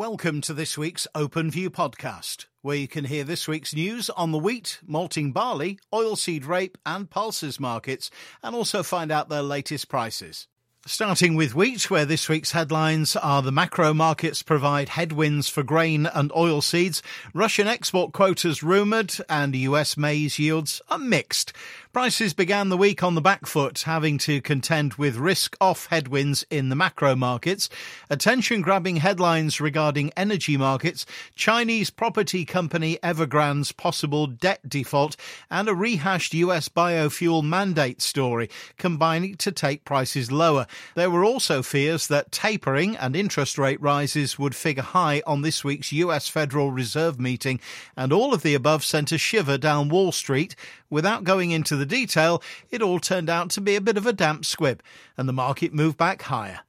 Welcome to this week's Open View podcast, where you can hear this week's news on the wheat, malting barley, oilseed rape, and pulses markets, and also find out their latest prices. Starting with wheat, where this week's headlines are the macro markets provide headwinds for grain and oilseeds, Russian export quotas rumoured, and US maize yields are mixed. Prices began the week on the back foot, having to contend with risk off headwinds in the macro markets, attention grabbing headlines regarding energy markets, Chinese property company Evergrande's possible debt default, and a rehashed US biofuel mandate story combining to take prices lower. There were also fears that tapering and interest rate rises would figure high on this week's US Federal Reserve meeting, and all of the above sent a shiver down Wall Street. Without going into the detail, it all turned out to be a bit of a damp squib, and the market moved back higher.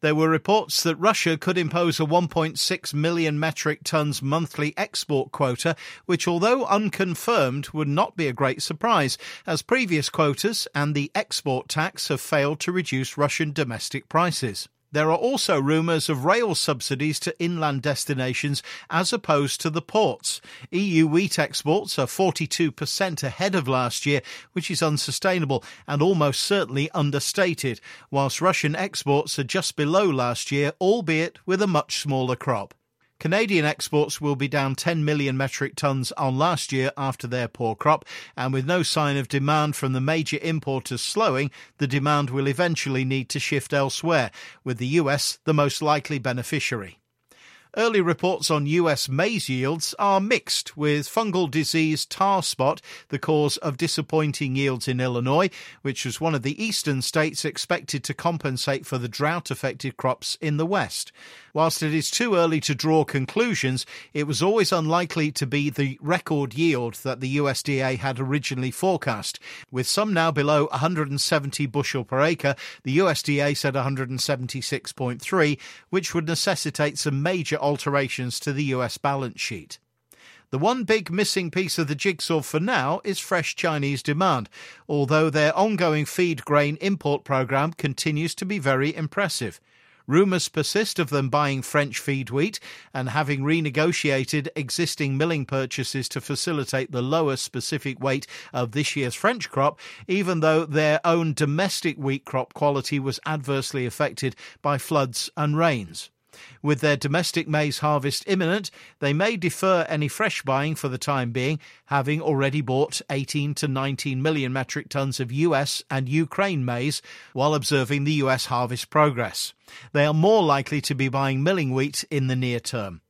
There were reports that Russia could impose a 1.6 million metric tons monthly export quota, which, although unconfirmed, would not be a great surprise, as previous quotas and the export tax have failed to reduce Russian domestic prices. There are also rumours of rail subsidies to inland destinations as opposed to the ports. EU wheat exports are 42% ahead of last year, which is unsustainable and almost certainly understated, whilst Russian exports are just below last year, albeit with a much smaller crop. Canadian exports will be down 10 million metric tonnes on last year after their poor crop, and with no sign of demand from the major importers slowing, the demand will eventually need to shift elsewhere, with the US the most likely beneficiary. Early reports on US maize yields are mixed, with fungal disease tar spot the cause of disappointing yields in Illinois, which was one of the eastern states expected to compensate for the drought affected crops in the west. Whilst it is too early to draw conclusions, it was always unlikely to be the record yield that the USDA had originally forecast. With some now below 170 bushel per acre, the USDA said 176.3, which would necessitate some major alterations to the US balance sheet. The one big missing piece of the jigsaw for now is fresh Chinese demand, although their ongoing feed grain import program continues to be very impressive. Rumours persist of them buying French feed wheat and having renegotiated existing milling purchases to facilitate the lower specific weight of this year's French crop, even though their own domestic wheat crop quality was adversely affected by floods and rains. With their domestic maize harvest imminent, they may defer any fresh buying for the time being, having already bought 18 to 19 million metric tons of US and Ukraine maize while observing the US harvest progress. They are more likely to be buying milling wheat in the near term.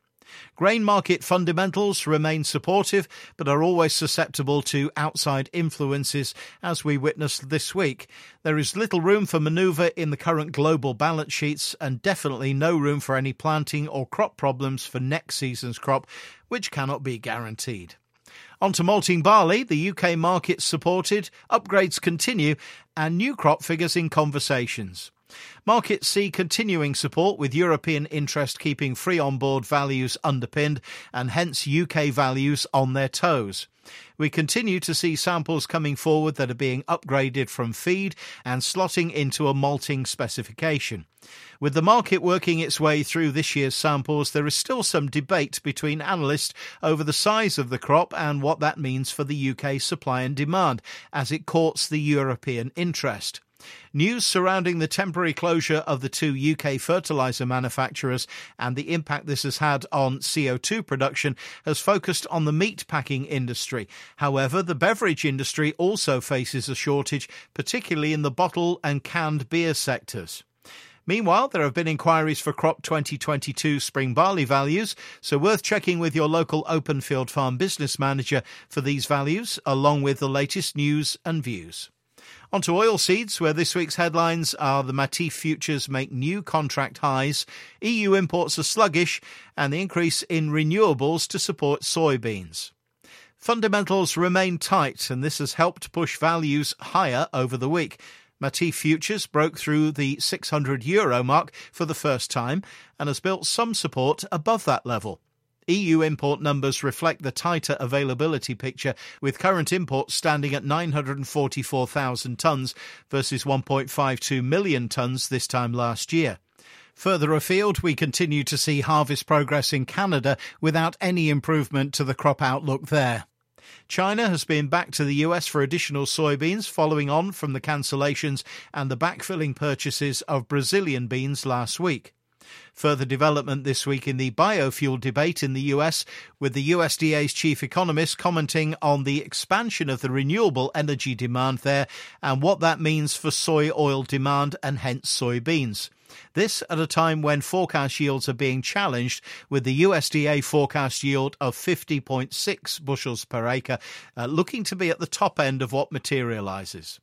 Grain market fundamentals remain supportive, but are always susceptible to outside influences, as we witnessed this week. There is little room for manoeuvre in the current global balance sheets, and definitely no room for any planting or crop problems for next season's crop, which cannot be guaranteed. On to malting barley, the UK market supported, upgrades continue, and new crop figures in conversations. Markets see continuing support with European interest keeping free on board values underpinned and hence UK values on their toes. We continue to see samples coming forward that are being upgraded from feed and slotting into a malting specification. With the market working its way through this year's samples, there is still some debate between analysts over the size of the crop and what that means for the UK supply and demand as it courts the European interest. News surrounding the temporary closure of the two UK fertiliser manufacturers and the impact this has had on CO2 production has focused on the meat packing industry. However, the beverage industry also faces a shortage, particularly in the bottle and canned beer sectors. Meanwhile, there have been inquiries for crop 2022 spring barley values, so worth checking with your local OpenField farm business manager for these values, along with the latest news and views. On to oilseeds, where this week's headlines are the Matif futures make new contract highs, EU imports are sluggish, and the increase in renewables to support soybeans. Fundamentals remain tight, and this has helped push values higher over the week. Matif futures broke through the 600 euro mark for the first time and has built some support above that level. EU import numbers reflect the tighter availability picture, with current imports standing at 944,000 tonnes versus 1.52 million tonnes this time last year. Further afield, we continue to see harvest progress in Canada without any improvement to the crop outlook there. China has been back to the US for additional soybeans following on from the cancellations and the backfilling purchases of Brazilian beans last week. Further development this week in the biofuel debate in the US, with the USDA's chief economist commenting on the expansion of the renewable energy demand there and what that means for soy oil demand and hence soybeans. This at a time when forecast yields are being challenged, with the USDA forecast yield of 50.6 bushels per acre uh, looking to be at the top end of what materialises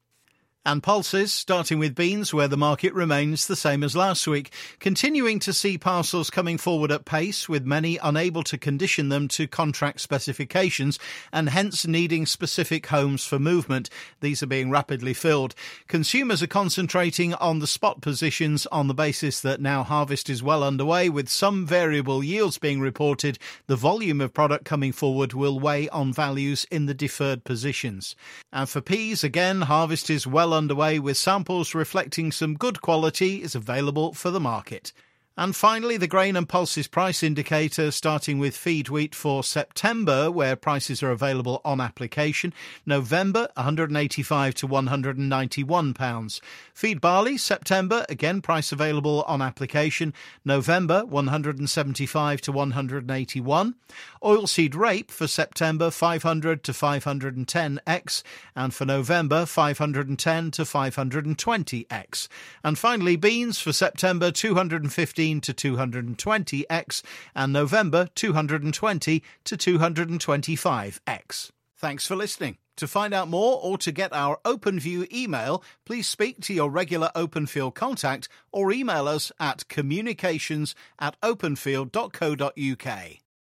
and pulses, starting with beans, where the market remains the same as last week, continuing to see parcels coming forward at pace, with many unable to condition them to contract specifications and hence needing specific homes for movement. These are being rapidly filled. Consumers are concentrating on the spot positions on the basis that now harvest is well underway, with some variable yields being reported. The volume of product coming forward will weigh on values in the deferred positions. And for peas, again, harvest is well underway with samples reflecting some good quality is available for the market. And finally, the grain and pulses price indicator, starting with feed wheat for September, where prices are available on application. November, 185 to 191 pounds. Feed barley, September, again price available on application. November, 175 to 181. Oilseed rape for September, 500 to 510 x, and for November, 510 to 520 x. And finally, beans for September, 250 to 220x, and November 220 to 225x. Thanks for listening. To find out more or to get our OpenView email, please speak to your regular OpenField contact or email us at communications at openfield.co.uk.